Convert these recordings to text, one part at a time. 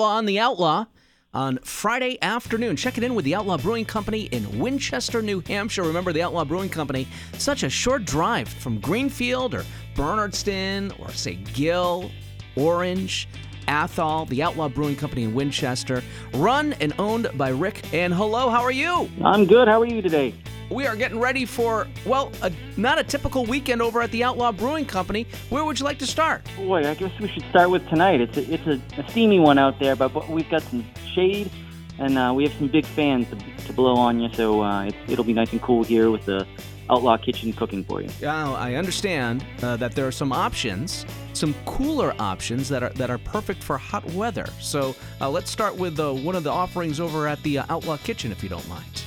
Outlaw on the Outlaw on Friday afternoon. Check it in with the Outlaw Brewing Company in Winchester, New Hampshire. Remember, the Outlaw Brewing Company, such a short drive from Greenfield or Bernardston or, say, Gill, Orange. Athol, the Outlaw Brewing Company in Winchester, run and owned by Rick. And hello, how are you? I'm good. How are you today? We are getting ready for, well, a, not a typical weekend over at the Outlaw Brewing Company. Where would you like to start? Boy, I guess we should start with tonight. It's a, it's a, a steamy one out there, but, but we've got some shade and uh, we have some big fans to, to blow on you, so uh, it, it'll be nice and cool here with the Outlaw Kitchen cooking for you. Now, I understand uh, that there are some options, some cooler options that are that are perfect for hot weather. So uh, let's start with uh, one of the offerings over at the uh, Outlaw Kitchen, if you don't mind.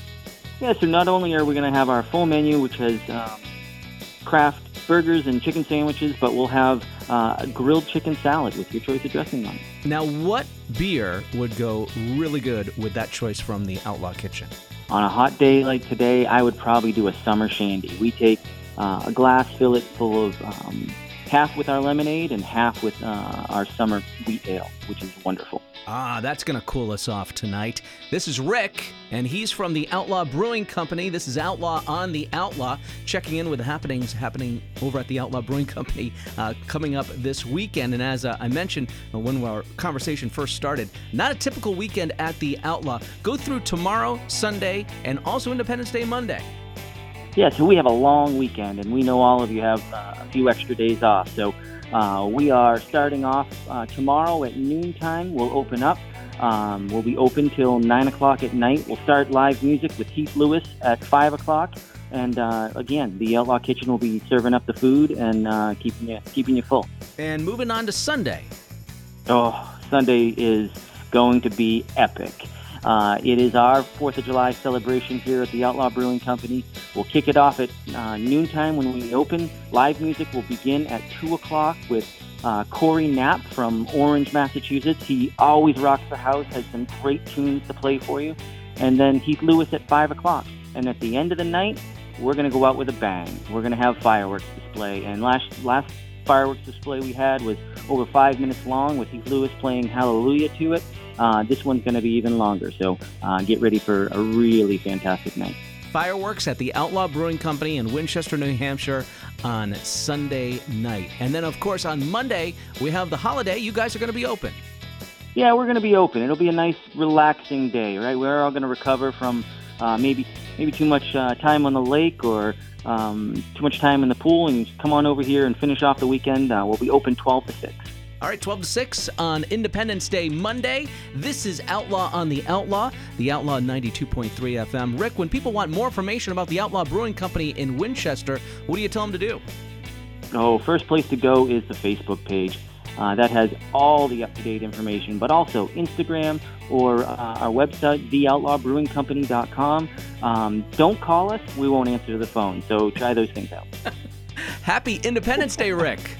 Yeah, so not only are we going to have our full menu, which has um, craft burgers and chicken sandwiches, but we'll have uh, a grilled chicken salad with your choice of dressing on it. Now, what beer would go really good with that choice from the Outlaw Kitchen? On a hot day like today, I would probably do a summer shandy. We take uh, a glass, fill it full of um, half with our lemonade and half with uh, our summer wheat ale, which is wonderful. Ah, that's going to cool us off tonight. This is Rick, and he's from the Outlaw Brewing Company. This is Outlaw on the Outlaw, checking in with the happenings happening over at the Outlaw Brewing Company uh, coming up this weekend. And as uh, I mentioned uh, when our conversation first started, not a typical weekend at the Outlaw. Go through tomorrow, Sunday, and also Independence Day Monday. Yeah, so we have a long weekend, and we know all of you have uh, a few extra days off. So uh, we are starting off uh, tomorrow at noontime. We'll open up. Um, we'll be open till 9 o'clock at night. We'll start live music with Heath Lewis at 5 o'clock. And uh, again, the Outlaw Kitchen will be serving up the food and uh, keeping you keeping you full. And moving on to Sunday. Oh, Sunday is going to be epic. Uh, it is our Fourth of July celebration here at the Outlaw Brewing Company. We'll kick it off at uh, noontime when we open. Live music will begin at two o'clock with uh, Corey Knapp from Orange, Massachusetts. He always rocks the house, has some great tunes to play for you. And then Heath Lewis at five o'clock. And at the end of the night, we're going to go out with a bang. We're going to have fireworks display. And last last fireworks display we had was over five minutes long with Heath Lewis playing Hallelujah to it. Uh, this one's going to be even longer, so uh, get ready for a really fantastic night. Fireworks at the Outlaw Brewing Company in Winchester, New Hampshire on Sunday night. And then, of course, on Monday, we have the holiday. You guys are going to be open. Yeah, we're going to be open. It'll be a nice, relaxing day, right? We're all going to recover from uh, maybe maybe too much uh, time on the lake or um, too much time in the pool, and come on over here and finish off the weekend. Uh, we'll be open 12 to 6. All right, 12 to 6 on Independence Day Monday. This is Outlaw on the Outlaw, the Outlaw 92.3 FM. Rick, when people want more information about the Outlaw Brewing Company in Winchester, what do you tell them to do? Oh, first place to go is the Facebook page. Uh, that has all the up-to-date information, but also Instagram or uh, our website, theoutlawbrewingcompany.com. Um, don't call us; we won't answer the phone. So try those things out. Happy Independence Day, Rick.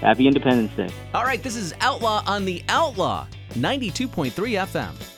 Happy Independence Day. All right, this is Outlaw on the Outlaw, 92.3 FM.